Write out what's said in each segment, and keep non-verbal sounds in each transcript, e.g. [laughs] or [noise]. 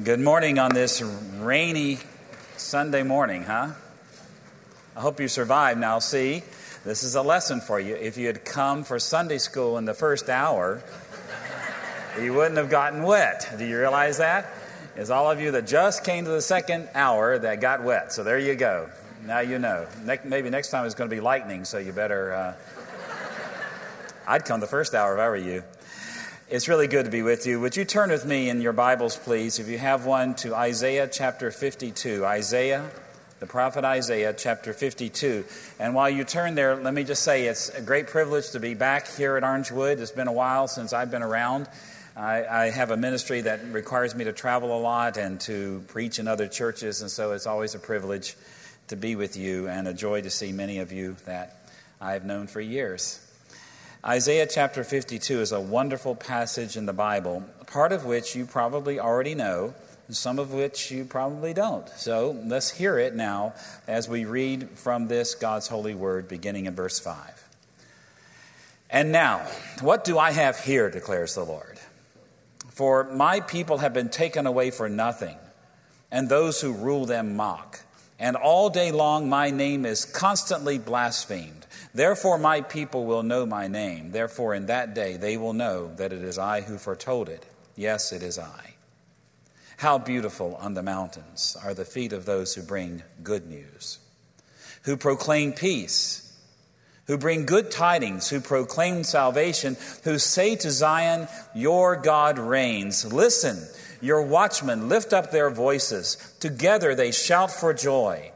Good morning on this rainy Sunday morning, huh? I hope you survived. Now, see, this is a lesson for you. If you had come for Sunday school in the first hour, you wouldn't have gotten wet. Do you realize that? It's all of you that just came to the second hour that got wet. So there you go. Now you know. Ne- maybe next time it's going to be lightning, so you better. Uh... I'd come the first hour if I were you. It's really good to be with you. Would you turn with me in your Bibles, please, if you have one, to Isaiah chapter 52. Isaiah, the prophet Isaiah, chapter 52. And while you turn there, let me just say it's a great privilege to be back here at Orangewood. It's been a while since I've been around. I, I have a ministry that requires me to travel a lot and to preach in other churches, and so it's always a privilege to be with you and a joy to see many of you that I've known for years. Isaiah chapter 52 is a wonderful passage in the Bible, part of which you probably already know, and some of which you probably don't. So let's hear it now as we read from this God's holy word, beginning in verse 5. And now, what do I have here, declares the Lord? For my people have been taken away for nothing, and those who rule them mock. And all day long my name is constantly blasphemed. Therefore, my people will know my name. Therefore, in that day they will know that it is I who foretold it. Yes, it is I. How beautiful on the mountains are the feet of those who bring good news, who proclaim peace, who bring good tidings, who proclaim salvation, who say to Zion, Your God reigns. Listen, your watchmen lift up their voices. Together they shout for joy.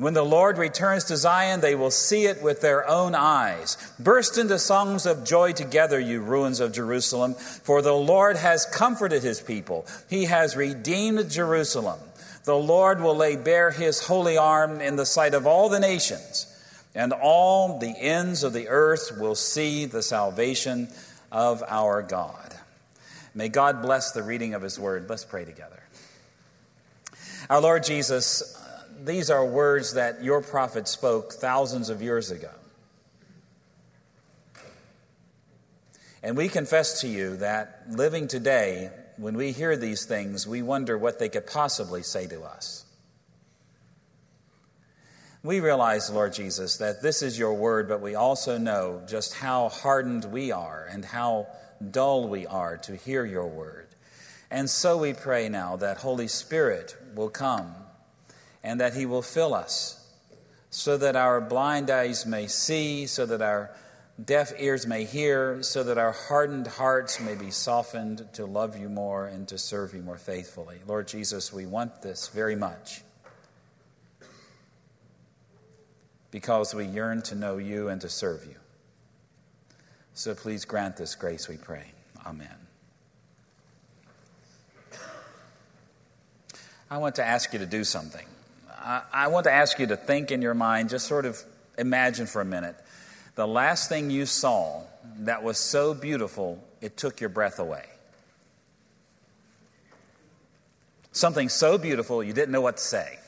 When the Lord returns to Zion, they will see it with their own eyes. Burst into songs of joy together, you ruins of Jerusalem, for the Lord has comforted his people. He has redeemed Jerusalem. The Lord will lay bare his holy arm in the sight of all the nations, and all the ends of the earth will see the salvation of our God. May God bless the reading of his word. Let's pray together. Our Lord Jesus, these are words that your prophet spoke thousands of years ago. And we confess to you that living today, when we hear these things, we wonder what they could possibly say to us. We realize, Lord Jesus, that this is your word, but we also know just how hardened we are and how dull we are to hear your word. And so we pray now that Holy Spirit will come and that He will fill us so that our blind eyes may see, so that our deaf ears may hear, so that our hardened hearts may be softened to love you more and to serve you more faithfully. Lord Jesus, we want this very much because we yearn to know you and to serve you. So please grant this grace, we pray. Amen. I want to ask you to do something. I, want to ask you to think in your mind, just sort of imagine for a minute, the last thing you saw that was so beautiful it took your breath away. Something so beautiful you didn't know what to say.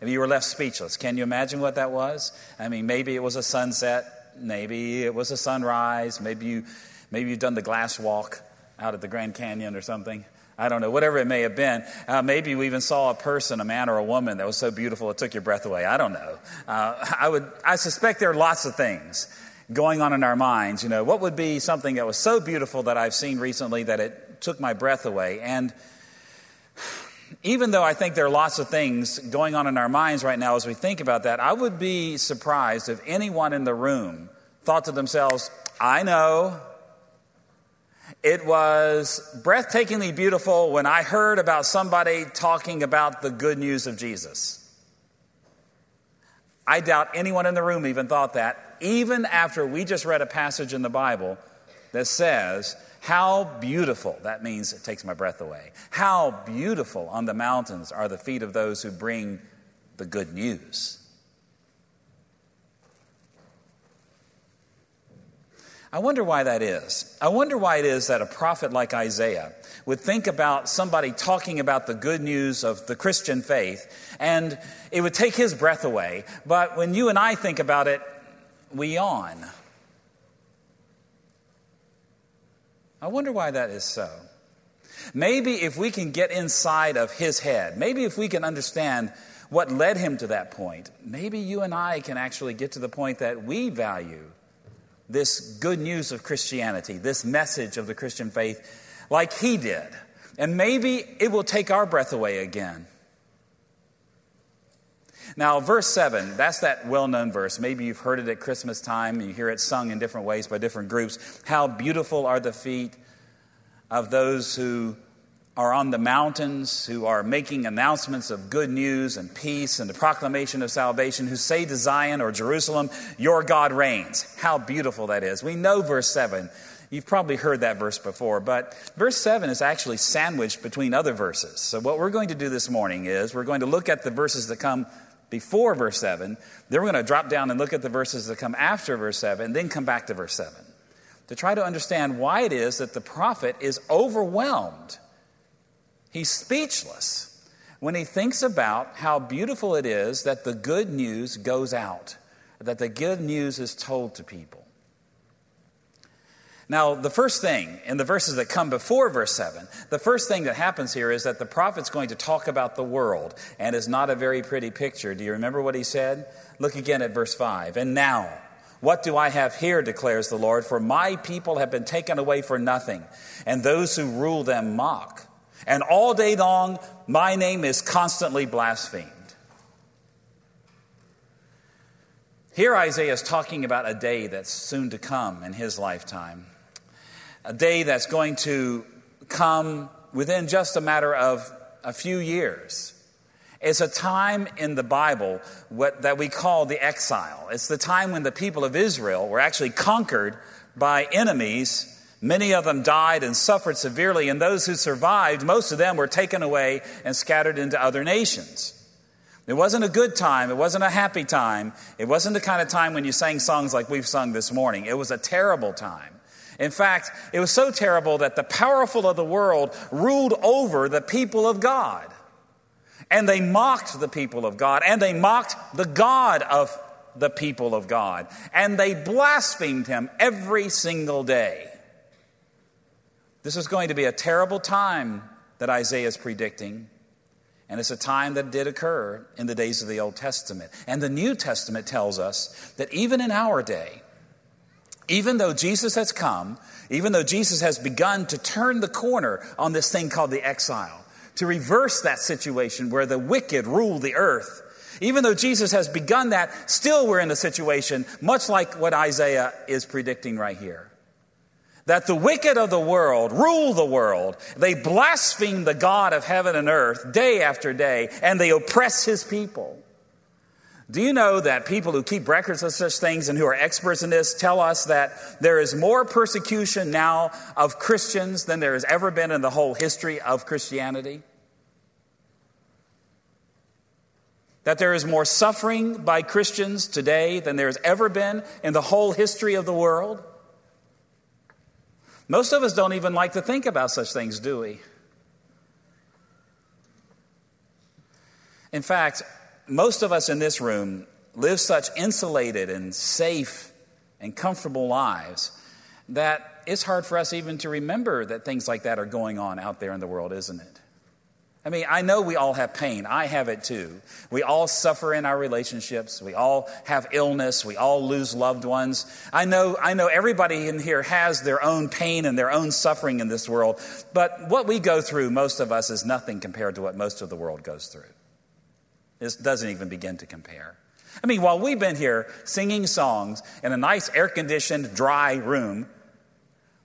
And you were left speechless. Can you imagine what that was? I mean, maybe it was a sunset, maybe it was a sunrise, maybe you maybe you've done the glass walk out at the Grand Canyon or something. I don't know, whatever it may have been. Uh, maybe we even saw a person, a man or a woman, that was so beautiful it took your breath away. I don't know. Uh, I would, I suspect there are lots of things going on in our minds. You know, what would be something that was so beautiful that I've seen recently that it took my breath away? And even though I think there are lots of things going on in our minds right now as we think about that, I would be surprised if anyone in the room thought to themselves, I know it was breathtakingly beautiful when I heard about somebody talking about the good news of Jesus. I doubt anyone in the room even thought that, even after we just read a passage in the Bible that says, How beautiful, that means it takes my breath away. How beautiful on the mountains are the feet of those who bring the good news. I wonder why that is. I wonder why it is that a prophet like Isaiah would think about somebody talking about the good news of the Christian faith and it would take his breath away. But when you and I think about it, we yawn. I wonder why that is so. Maybe if we can get inside of his head, maybe if we can understand what led him to that point, maybe you and I can actually get to the point that we value this good news of Christianity, this message of the Christian faith, like he did. And maybe it will take our breath away again. Now, verse 7, that's that well known verse. Maybe you've heard it at Christmas time, you hear it sung in different ways by different groups. How beautiful are the feet of those who are on the mountains, who are making announcements of good news and peace and the proclamation of salvation, who say to Zion or Jerusalem, Your God reigns. How beautiful that is. We know verse 7. You've probably heard that verse before, but verse 7 is actually sandwiched between other verses. So, what we're going to do this morning is we're going to look at the verses that come before verse 7. Then we're going to drop down and look at the verses that come after verse 7, and then come back to verse 7 to try to understand why it is that the prophet is overwhelmed. He's speechless when he thinks about how beautiful it is that the good news goes out, that the good news is told to people. Now, the first thing in the verses that come before verse 7, the first thing that happens here is that the prophet's going to talk about the world, and is not a very pretty picture. Do you remember what he said? Look again at verse 5. And now, what do I have here, declares the Lord? For my people have been taken away for nothing, and those who rule them mock. And all day long, my name is constantly blasphemed. Here, Isaiah is talking about a day that's soon to come in his lifetime a day that's going to come within just a matter of a few years. It's a time in the Bible what, that we call the exile. It's the time when the people of Israel were actually conquered by enemies. Many of them died and suffered severely, and those who survived, most of them were taken away and scattered into other nations. It wasn't a good time. It wasn't a happy time. It wasn't the kind of time when you sang songs like we've sung this morning. It was a terrible time. In fact, it was so terrible that the powerful of the world ruled over the people of God. And they mocked the people of God, and they mocked the God of the people of God, and they blasphemed him every single day. This is going to be a terrible time that Isaiah is predicting. And it's a time that did occur in the days of the Old Testament. And the New Testament tells us that even in our day, even though Jesus has come, even though Jesus has begun to turn the corner on this thing called the exile, to reverse that situation where the wicked rule the earth, even though Jesus has begun that, still we're in a situation much like what Isaiah is predicting right here. That the wicked of the world rule the world. They blaspheme the God of heaven and earth day after day, and they oppress his people. Do you know that people who keep records of such things and who are experts in this tell us that there is more persecution now of Christians than there has ever been in the whole history of Christianity? That there is more suffering by Christians today than there has ever been in the whole history of the world? Most of us don't even like to think about such things, do we? In fact, most of us in this room live such insulated and safe and comfortable lives that it's hard for us even to remember that things like that are going on out there in the world, isn't it? I mean, I know we all have pain. I have it too. We all suffer in our relationships. We all have illness. We all lose loved ones. I know, I know everybody in here has their own pain and their own suffering in this world. But what we go through, most of us, is nothing compared to what most of the world goes through. This doesn't even begin to compare. I mean, while we've been here singing songs in a nice air conditioned, dry room,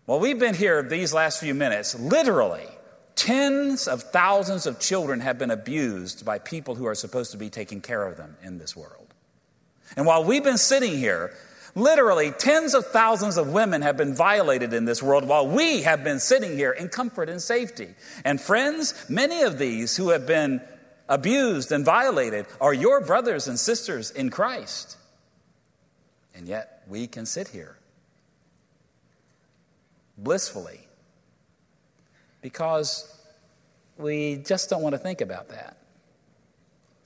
while we've been here these last few minutes, literally, tens of thousands of children have been abused by people who are supposed to be taking care of them in this world. And while we've been sitting here, literally tens of thousands of women have been violated in this world while we have been sitting here in comfort and safety. And friends, many of these who have been abused and violated are your brothers and sisters in Christ. And yet we can sit here blissfully because we just don't want to think about that.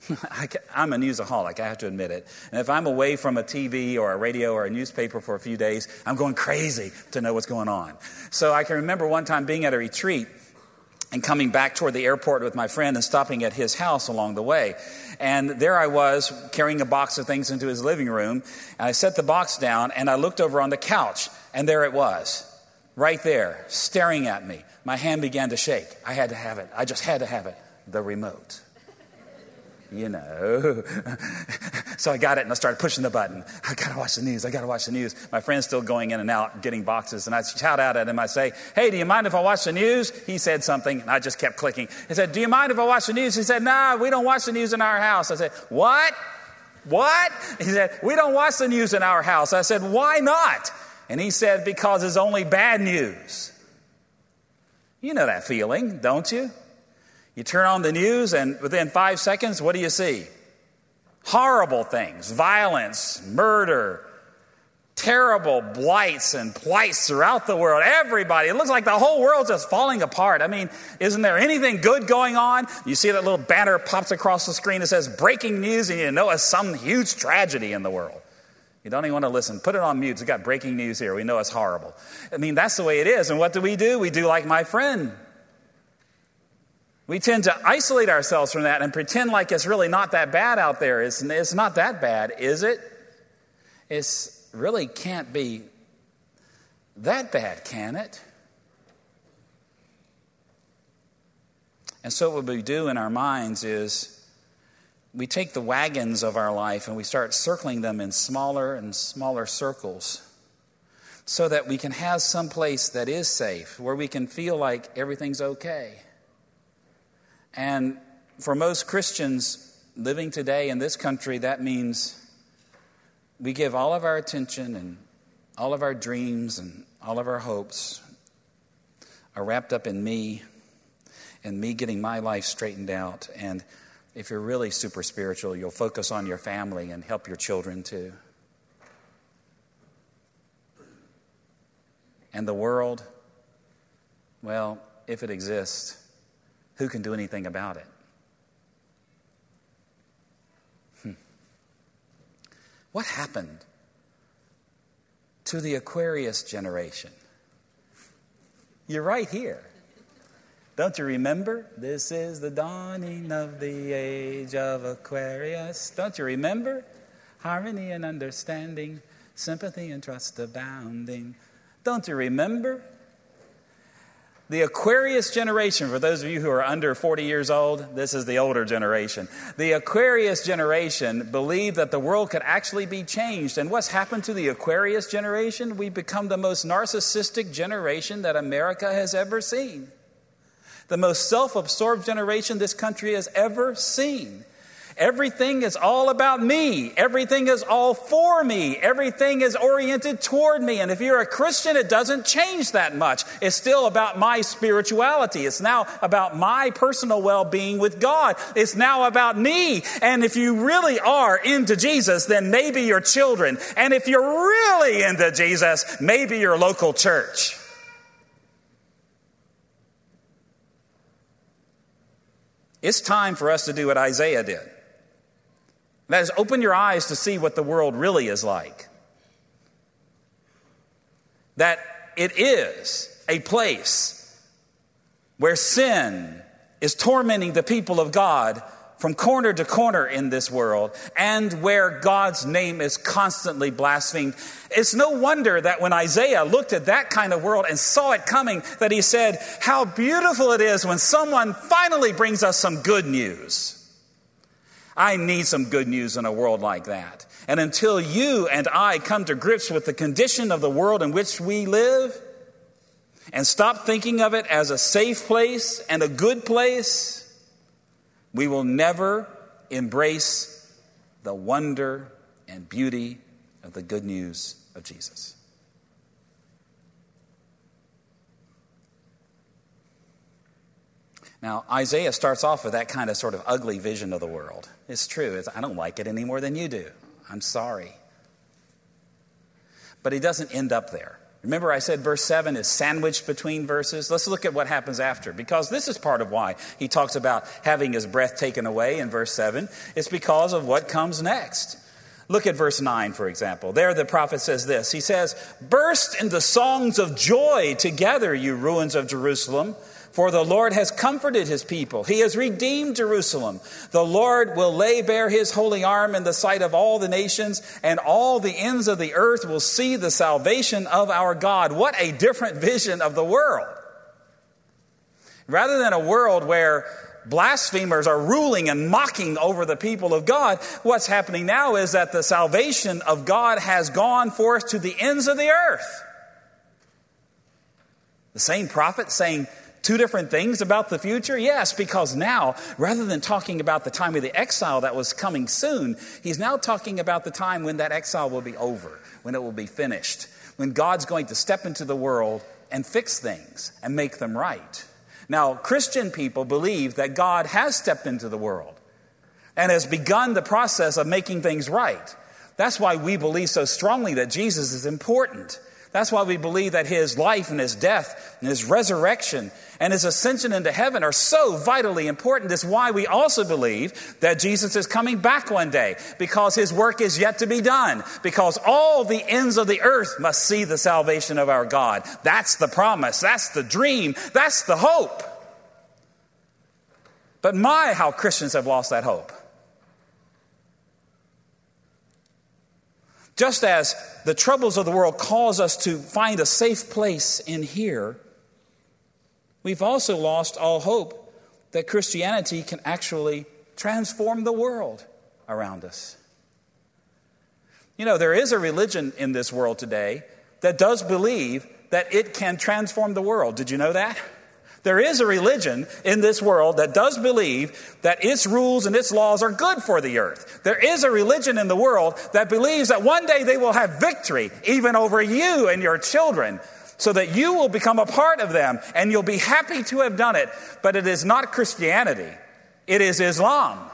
[laughs] I'm a newsaholic, I have to admit it. And if I'm away from a TV or a radio or a newspaper for a few days, I'm going crazy to know what's going on. So I can remember one time being at a retreat and coming back toward the airport with my friend and stopping at his house along the way. And there I was carrying a box of things into his living room. And I set the box down and I looked over on the couch, and there it was, right there, staring at me. My hand began to shake. I had to have it. I just had to have it. The remote you know. [laughs] so I got it and I started pushing the button. I gotta watch the news. I gotta watch the news. My friend's still going in and out getting boxes, and I shout out at him. I say, "Hey, do you mind if I watch the news?" He said something, and I just kept clicking. He said, "Do you mind if I watch the news?" He said, "Nah, we don't watch the news in our house." I said, "What? What?" He said, "We don't watch the news in our house." I said, "Why not?" And he said, "Because it's only bad news." You know that feeling, don't you? You turn on the news, and within five seconds, what do you see? Horrible things violence, murder, terrible blights and plights throughout the world. Everybody, it looks like the whole world's just falling apart. I mean, isn't there anything good going on? You see that little banner pops across the screen that says breaking news, and you know it's some huge tragedy in the world. You don't even want to listen. Put it on mute. It's got breaking news here. We know it's horrible. I mean, that's the way it is. And what do we do? We do like my friend we tend to isolate ourselves from that and pretend like it's really not that bad out there. It's, it's not that bad, is it? It really can't be that bad, can it? And so, what we do in our minds is we take the wagons of our life and we start circling them in smaller and smaller circles so that we can have some place that is safe, where we can feel like everything's okay. And for most Christians living today in this country, that means we give all of our attention and all of our dreams and all of our hopes are wrapped up in me and me getting my life straightened out. And if you're really super spiritual, you'll focus on your family and help your children too. And the world, well, if it exists, who can do anything about it? Hmm. What happened to the Aquarius generation? You're right here. Don't you remember? This is the dawning of the age of Aquarius. Don't you remember? Harmony and understanding, sympathy and trust abounding. Don't you remember? The Aquarius generation, for those of you who are under 40 years old, this is the older generation. The Aquarius generation believed that the world could actually be changed. And what's happened to the Aquarius generation? We've become the most narcissistic generation that America has ever seen. The most self absorbed generation this country has ever seen. Everything is all about me. Everything is all for me. Everything is oriented toward me. And if you're a Christian, it doesn't change that much. It's still about my spirituality. It's now about my personal well being with God. It's now about me. And if you really are into Jesus, then maybe your children. And if you're really into Jesus, maybe your local church. It's time for us to do what Isaiah did. That is, open your eyes to see what the world really is like. That it is a place where sin is tormenting the people of God from corner to corner in this world and where God's name is constantly blasphemed. It's no wonder that when Isaiah looked at that kind of world and saw it coming, that he said, How beautiful it is when someone finally brings us some good news. I need some good news in a world like that. And until you and I come to grips with the condition of the world in which we live and stop thinking of it as a safe place and a good place, we will never embrace the wonder and beauty of the good news of Jesus. Now, Isaiah starts off with that kind of sort of ugly vision of the world. It's true. It's, I don't like it any more than you do. I'm sorry. But he doesn't end up there. Remember, I said verse 7 is sandwiched between verses? Let's look at what happens after, because this is part of why he talks about having his breath taken away in verse 7. It's because of what comes next. Look at verse 9, for example. There, the prophet says this He says, Burst into songs of joy together, you ruins of Jerusalem For the Lord has comforted his people. He has redeemed Jerusalem. The Lord will lay bare his holy arm in the sight of all the nations, and all the ends of the earth will see the salvation of our God. What a different vision of the world. Rather than a world where blasphemers are ruling and mocking over the people of God, what's happening now is that the salvation of God has gone forth to the ends of the earth. The same prophet saying, two different things about the future? Yes, because now, rather than talking about the time of the exile that was coming soon, he's now talking about the time when that exile will be over, when it will be finished, when God's going to step into the world and fix things and make them right. Now, Christian people believe that God has stepped into the world and has begun the process of making things right. That's why we believe so strongly that Jesus is important. That's why we believe that his life and his death and his resurrection and his ascension into heaven are so vitally important. That's why we also believe that Jesus is coming back one day because his work is yet to be done, because all the ends of the earth must see the salvation of our God. That's the promise, that's the dream, that's the hope. But my, how Christians have lost that hope. Just as the troubles of the world cause us to find a safe place in here, we've also lost all hope that Christianity can actually transform the world around us. You know, there is a religion in this world today that does believe that it can transform the world. Did you know that? There is a religion in this world that does believe that its rules and its laws are good for the earth. There is a religion in the world that believes that one day they will have victory even over you and your children so that you will become a part of them and you'll be happy to have done it. But it is not Christianity, it is Islam.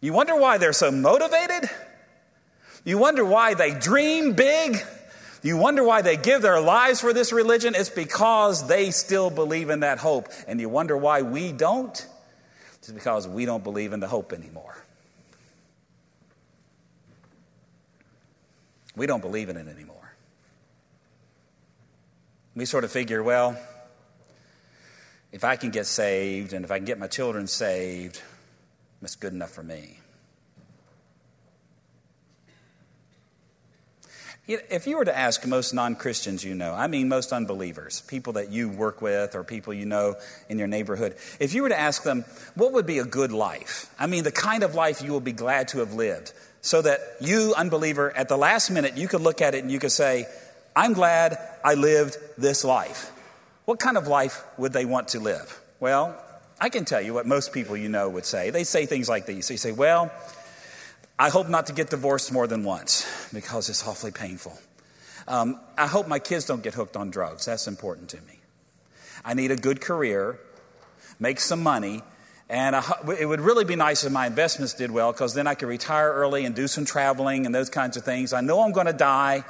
You wonder why they're so motivated? You wonder why they dream big? You wonder why they give their lives for this religion? It's because they still believe in that hope. And you wonder why we don't? It's because we don't believe in the hope anymore. We don't believe in it anymore. We sort of figure, well, if I can get saved and if I can get my children saved, that's good enough for me. If you were to ask most non Christians you know, I mean most unbelievers, people that you work with or people you know in your neighborhood, if you were to ask them, what would be a good life? I mean, the kind of life you will be glad to have lived, so that you, unbeliever, at the last minute, you could look at it and you could say, I'm glad I lived this life. What kind of life would they want to live? Well, I can tell you what most people you know would say. They say things like these. They say, well, I hope not to get divorced more than once because it's awfully painful. Um, I hope my kids don't get hooked on drugs. That's important to me. I need a good career, make some money, and I, it would really be nice if my investments did well because then I could retire early and do some traveling and those kinds of things. I know I'm going to die,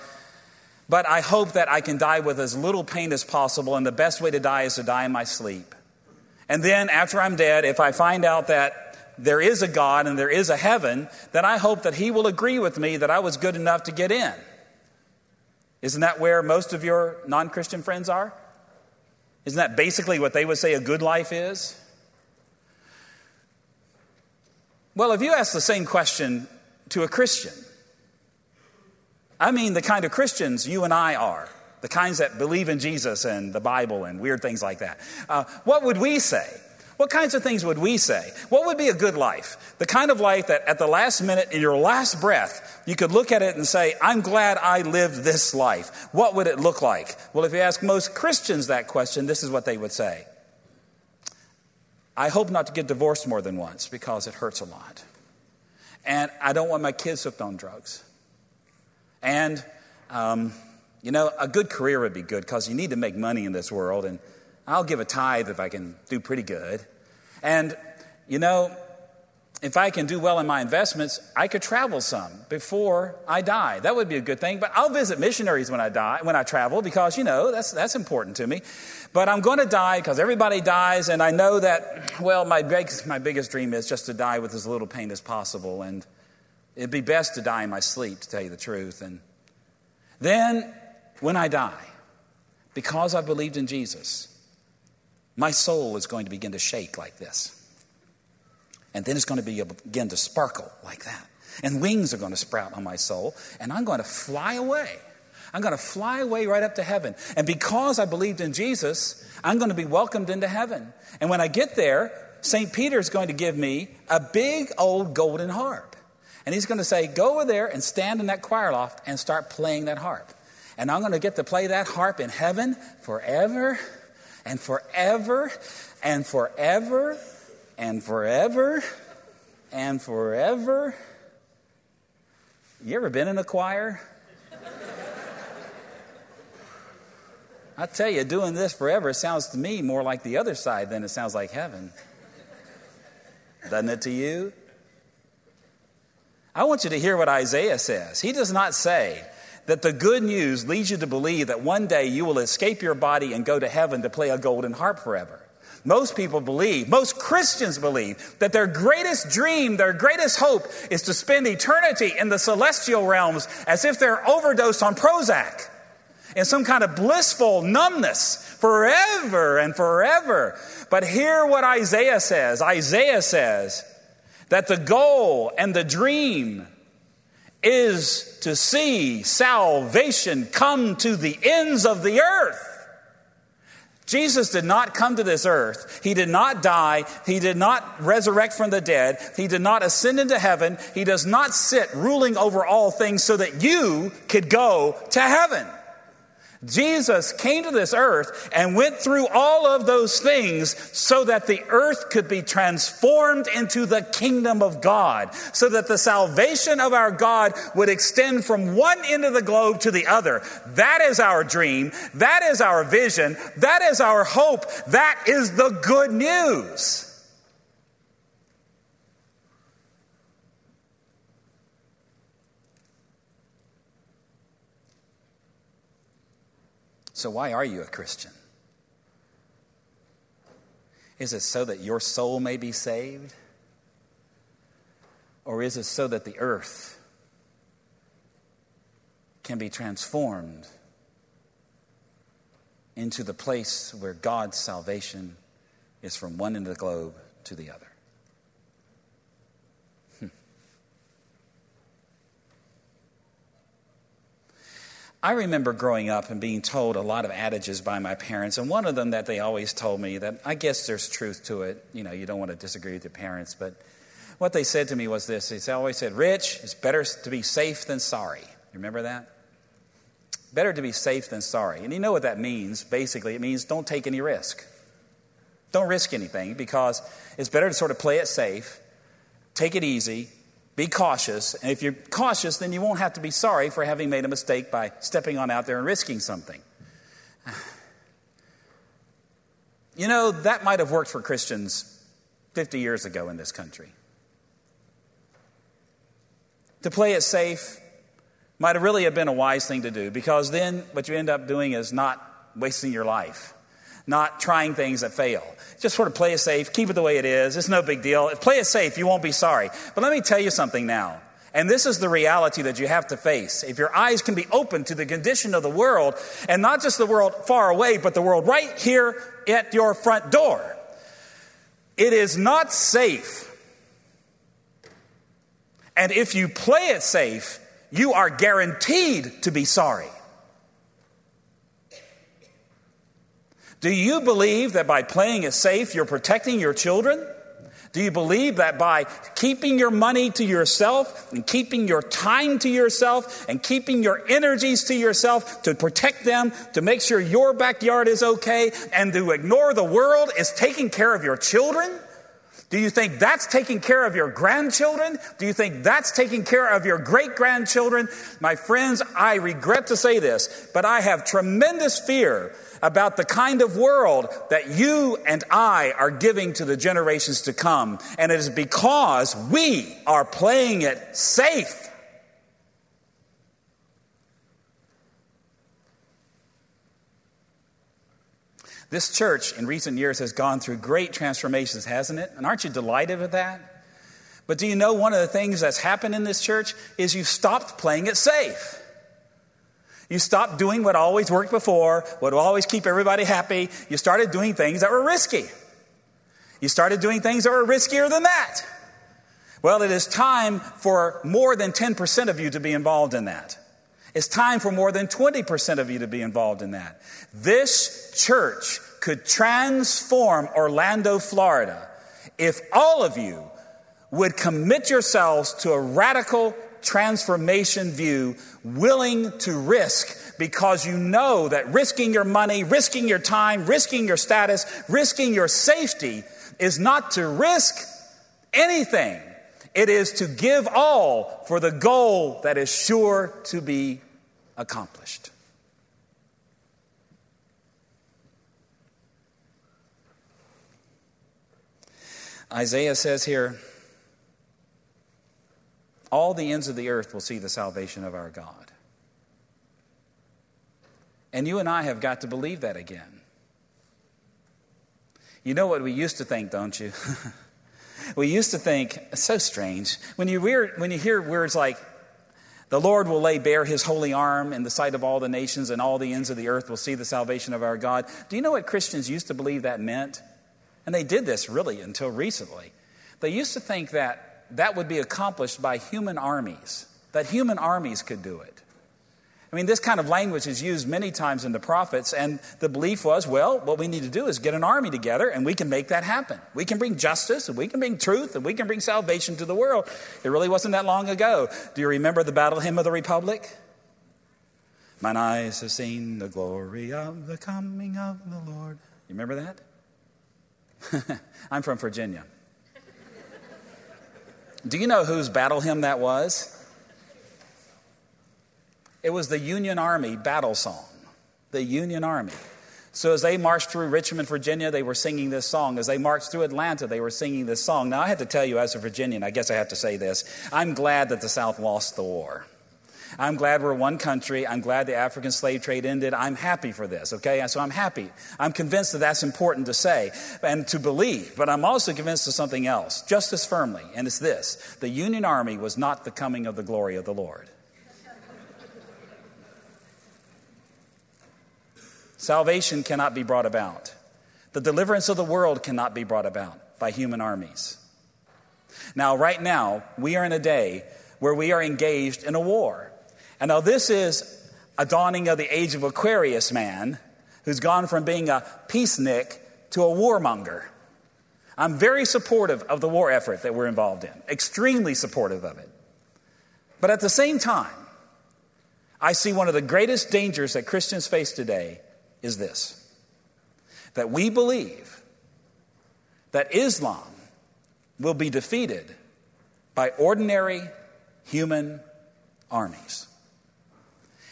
but I hope that I can die with as little pain as possible, and the best way to die is to die in my sleep. And then after I'm dead, if I find out that there is a God and there is a heaven, then I hope that He will agree with me that I was good enough to get in. Isn't that where most of your non Christian friends are? Isn't that basically what they would say a good life is? Well, if you ask the same question to a Christian, I mean the kind of Christians you and I are, the kinds that believe in Jesus and the Bible and weird things like that, uh, what would we say? What kinds of things would we say? What would be a good life? The kind of life that at the last minute, in your last breath, you could look at it and say, I'm glad I lived this life. What would it look like? Well, if you ask most Christians that question, this is what they would say I hope not to get divorced more than once because it hurts a lot. And I don't want my kids hooked on drugs. And, um, you know, a good career would be good because you need to make money in this world. And I'll give a tithe if I can do pretty good. And, you know, if I can do well in my investments, I could travel some before I die. That would be a good thing. But I'll visit missionaries when I die, when I travel, because you know that's that's important to me. But I'm going to die because everybody dies, and I know that. Well, my big, my biggest dream is just to die with as little pain as possible, and it'd be best to die in my sleep, to tell you the truth. And then, when I die, because I believed in Jesus, my soul is going to begin to shake like this. And then it's going to be, begin to sparkle like that. And wings are going to sprout on my soul, and I'm going to fly away. I'm going to fly away right up to heaven. And because I believed in Jesus, I'm going to be welcomed into heaven. And when I get there, St. Peter is going to give me a big old golden harp. And he's going to say, Go over there and stand in that choir loft and start playing that harp. And I'm going to get to play that harp in heaven forever and forever and forever and forever and forever. You ever been in a choir? I tell you, doing this forever sounds to me more like the other side than it sounds like heaven. Doesn't it to you? I want you to hear what Isaiah says. He does not say that the good news leads you to believe that one day you will escape your body and go to heaven to play a golden harp forever. Most people believe, most Christians believe, that their greatest dream, their greatest hope is to spend eternity in the celestial realms as if they're overdosed on Prozac in some kind of blissful numbness forever and forever. But hear what Isaiah says Isaiah says that the goal and the dream is to see salvation come to the ends of the earth. Jesus did not come to this earth. He did not die. He did not resurrect from the dead. He did not ascend into heaven. He does not sit ruling over all things so that you could go to heaven. Jesus came to this earth and went through all of those things so that the earth could be transformed into the kingdom of God, so that the salvation of our God would extend from one end of the globe to the other. That is our dream. That is our vision. That is our hope. That is the good news. So, why are you a Christian? Is it so that your soul may be saved? Or is it so that the earth can be transformed into the place where God's salvation is from one end of the globe to the other? I remember growing up and being told a lot of adages by my parents, and one of them that they always told me that I guess there's truth to it. You know, you don't want to disagree with your parents, but what they said to me was this they always said, Rich, it's better to be safe than sorry. You remember that? Better to be safe than sorry. And you know what that means? Basically, it means don't take any risk. Don't risk anything because it's better to sort of play it safe, take it easy, be cautious. And if you're cautious, then you won't have to be sorry for having made a mistake by stepping on out there and risking something. [sighs] You know, that might have worked for Christians 50 years ago in this country. To play it safe might have really have been a wise thing to do because then what you end up doing is not wasting your life not trying things that fail. Just sort of play it safe, keep it the way it is. It's no big deal. If play it safe, you won't be sorry. But let me tell you something now. And this is the reality that you have to face. If your eyes can be open to the condition of the world, and not just the world far away, but the world right here at your front door, it is not safe. And if you play it safe, you are guaranteed to be sorry. Do you believe that by playing it safe, you're protecting your children? Do you believe that by keeping your money to yourself and keeping your time to yourself and keeping your energies to yourself to protect them, to make sure your backyard is okay, and to ignore the world is taking care of your children? Do you think that's taking care of your grandchildren? Do you think that's taking care of your great grandchildren? My friends, I regret to say this, but I have tremendous fear about the kind of world that you and I are giving to the generations to come. And it is because we are playing it safe. This church in recent years has gone through great transformations, hasn't it? And aren't you delighted with that? But do you know one of the things that's happened in this church is you've stopped playing it safe. You stopped doing what always worked before, what would always keep everybody happy. You started doing things that were risky. You started doing things that were riskier than that. Well, it is time for more than 10% of you to be involved in that. It's time for more than 20% of you to be involved in that. This church could transform Orlando, Florida, if all of you would commit yourselves to a radical transformation view, willing to risk because you know that risking your money, risking your time, risking your status, risking your safety is not to risk anything. It is to give all for the goal that is sure to be accomplished. Isaiah says here, all the ends of the earth will see the salvation of our God. And you and I have got to believe that again. You know what we used to think, don't you? [laughs] we used to think, so strange. When you, hear, when you hear words like, the Lord will lay bare his holy arm in the sight of all the nations, and all the ends of the earth will see the salvation of our God. Do you know what Christians used to believe that meant? And they did this really until recently. They used to think that that would be accomplished by human armies, that human armies could do it. I mean, this kind of language is used many times in the prophets, and the belief was well, what we need to do is get an army together, and we can make that happen. We can bring justice, and we can bring truth, and we can bring salvation to the world. It really wasn't that long ago. Do you remember the battle hymn of the Republic? Mine eyes have seen the glory of the coming of the Lord. You remember that? [laughs] I'm from Virginia. Do you know whose battle hymn that was? It was the Union Army battle song. The Union Army. So as they marched through Richmond, Virginia, they were singing this song. As they marched through Atlanta, they were singing this song. Now, I have to tell you, as a Virginian, I guess I have to say this I'm glad that the South lost the war. I'm glad we're one country. I'm glad the African slave trade ended. I'm happy for this, okay? So I'm happy. I'm convinced that that's important to say and to believe, but I'm also convinced of something else, just as firmly, and it's this the Union Army was not the coming of the glory of the Lord. Salvation cannot be brought about. The deliverance of the world cannot be brought about by human armies. Now, right now, we are in a day where we are engaged in a war. And now, this is a dawning of the age of Aquarius man who's gone from being a peacenik to a warmonger. I'm very supportive of the war effort that we're involved in, extremely supportive of it. But at the same time, I see one of the greatest dangers that Christians face today is this that we believe that Islam will be defeated by ordinary human armies.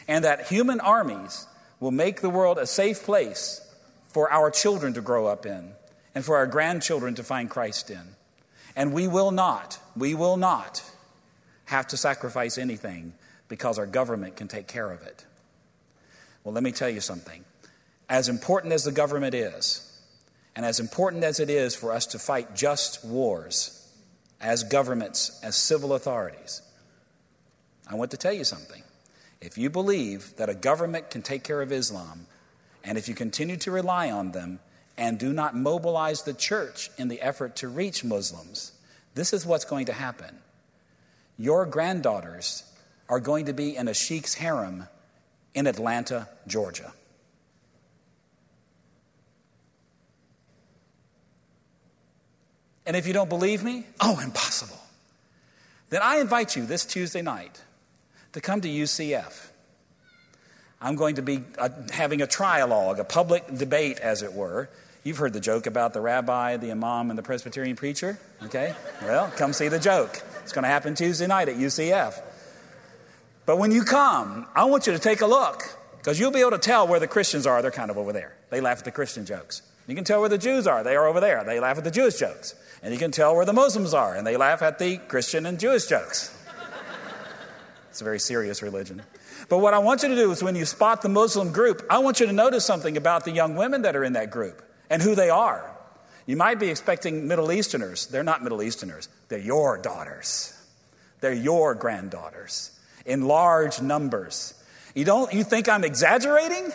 And that human armies will make the world a safe place for our children to grow up in and for our grandchildren to find Christ in. And we will not, we will not have to sacrifice anything because our government can take care of it. Well, let me tell you something as important as the government is, and as important as it is for us to fight just wars as governments, as civil authorities, I want to tell you something. If you believe that a government can take care of Islam, and if you continue to rely on them and do not mobilize the church in the effort to reach Muslims, this is what's going to happen. Your granddaughters are going to be in a sheikh's harem in Atlanta, Georgia. And if you don't believe me, oh, impossible. Then I invite you this Tuesday night to come to UCF. I'm going to be uh, having a trialogue, a public debate, as it were. You've heard the joke about the rabbi, the imam, and the Presbyterian preacher, okay? Well, come see the joke. It's going to happen Tuesday night at UCF. But when you come, I want you to take a look because you'll be able to tell where the Christians are. They're kind of over there. They laugh at the Christian jokes. You can tell where the Jews are. They are over there. They laugh at the Jewish jokes. And you can tell where the Muslims are, and they laugh at the Christian and Jewish jokes. [laughs] it's a very serious religion. But what I want you to do is when you spot the Muslim group, I want you to notice something about the young women that are in that group and who they are. You might be expecting Middle Easterners. They're not Middle Easterners, they're your daughters, they're your granddaughters in large numbers. You don't you think I'm exaggerating?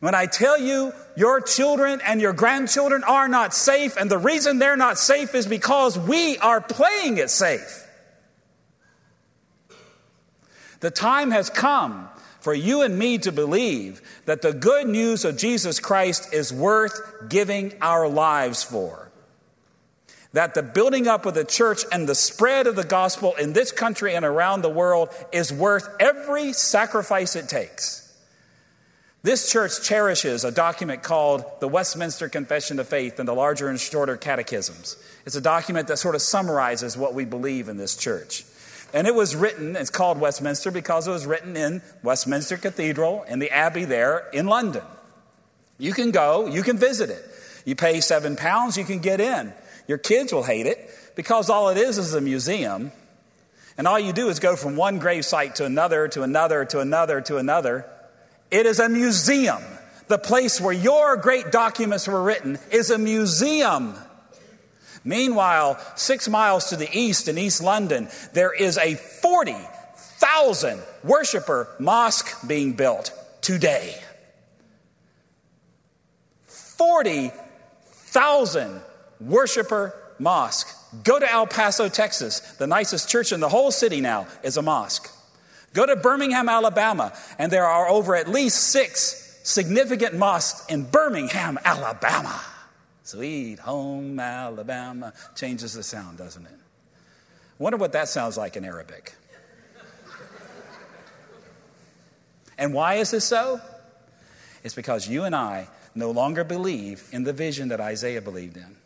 When I tell you your children and your grandchildren are not safe, and the reason they're not safe is because we are playing it safe. The time has come for you and me to believe that the good news of Jesus Christ is worth giving our lives for. That the building up of the church and the spread of the gospel in this country and around the world is worth every sacrifice it takes. This church cherishes a document called the Westminster Confession of Faith and the larger and shorter catechisms. It's a document that sort of summarizes what we believe in this church. And it was written, it's called Westminster because it was written in Westminster Cathedral in the Abbey there in London. You can go, you can visit it. You pay seven pounds, you can get in. Your kids will hate it because all it is is a museum. And all you do is go from one grave site to another, to another, to another, to another. It is a museum. The place where your great documents were written is a museum. Meanwhile, six miles to the east in East London, there is a 40,000 worshiper mosque being built today. 40,000 worshiper mosque. Go to El Paso, Texas. The nicest church in the whole city now is a mosque. Go to Birmingham, Alabama, and there are over at least six significant mosques in Birmingham, Alabama. Sweet home, Alabama. Changes the sound, doesn't it? Wonder what that sounds like in Arabic. And why is this so? It's because you and I no longer believe in the vision that Isaiah believed in.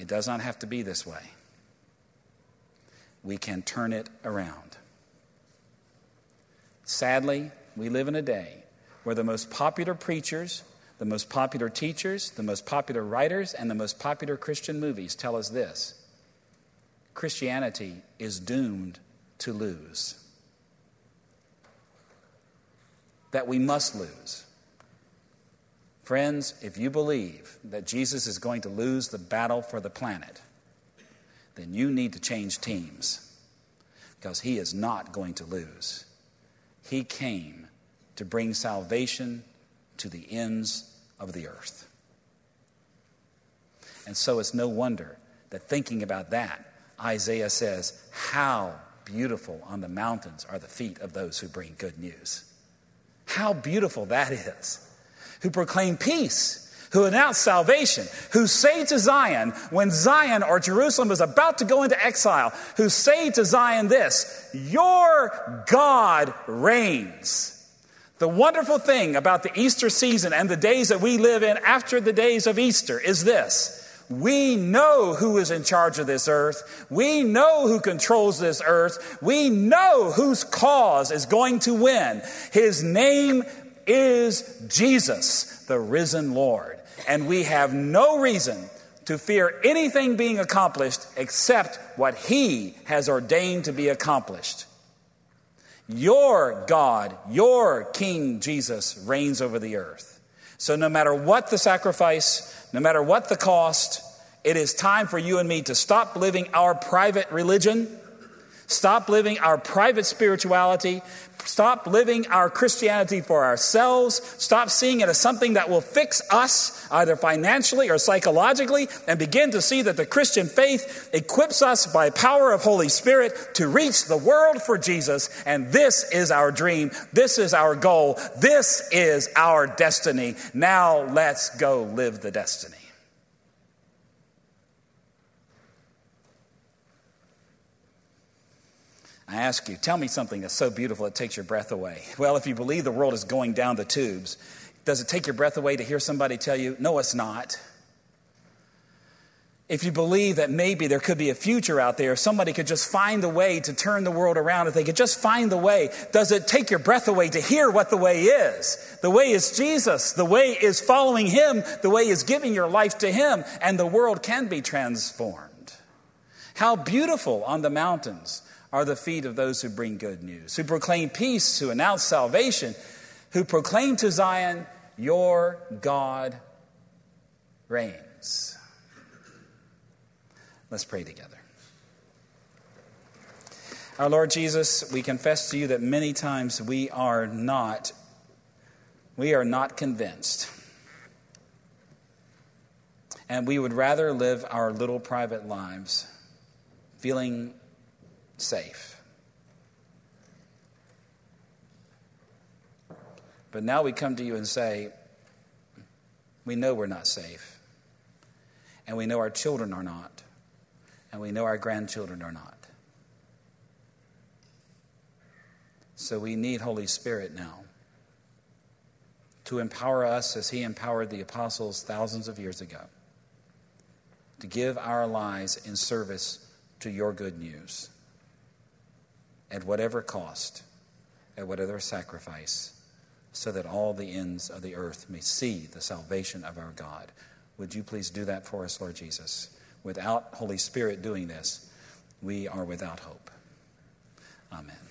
It does not have to be this way. We can turn it around. Sadly, we live in a day where the most popular preachers, the most popular teachers, the most popular writers, and the most popular Christian movies tell us this Christianity is doomed to lose. That we must lose. Friends, if you believe that Jesus is going to lose the battle for the planet, then you need to change teams because he is not going to lose. He came to bring salvation to the ends of the earth. And so it's no wonder that thinking about that, Isaiah says, How beautiful on the mountains are the feet of those who bring good news. How beautiful that is who proclaim peace, who announce salvation, who say to Zion, when Zion or Jerusalem is about to go into exile, who say to Zion this, Your God reigns. The wonderful thing about the Easter season and the days that we live in after the days of Easter is this. We know who is in charge of this earth. We know who controls this earth. We know whose cause is going to win. His name is Jesus, the risen Lord. And we have no reason to fear anything being accomplished except what He has ordained to be accomplished. Your God, your King Jesus reigns over the earth. So no matter what the sacrifice, no matter what the cost, it is time for you and me to stop living our private religion Stop living our private spirituality. Stop living our Christianity for ourselves. Stop seeing it as something that will fix us, either financially or psychologically, and begin to see that the Christian faith equips us by power of Holy Spirit to reach the world for Jesus. And this is our dream. This is our goal. This is our destiny. Now let's go live the destiny. I ask you, tell me something that's so beautiful it takes your breath away. [laughs] Well, if you believe the world is going down the tubes, does it take your breath away to hear somebody tell you, no, it's not? If you believe that maybe there could be a future out there, if somebody could just find the way to turn the world around, if they could just find the way, does it take your breath away to hear what the way is? The way is Jesus. The way is following Him. The way is giving your life to Him, and the world can be transformed. How beautiful on the mountains are the feet of those who bring good news, who proclaim peace, who announce salvation, who proclaim to Zion, Your God reigns. Let's pray together. Our Lord Jesus, we confess to you that many times we are not we are not convinced. And we would rather live our little private lives feeling safe. But now we come to you and say, we know we're not safe. And we know our children are not. And we know our grandchildren are not. So we need Holy Spirit now to empower us as He empowered the apostles thousands of years ago to give our lives in service to your good news at whatever cost, at whatever sacrifice, so that all the ends of the earth may see the salvation of our God. Would you please do that for us, Lord Jesus? Without Holy Spirit doing this, we are without hope. Amen.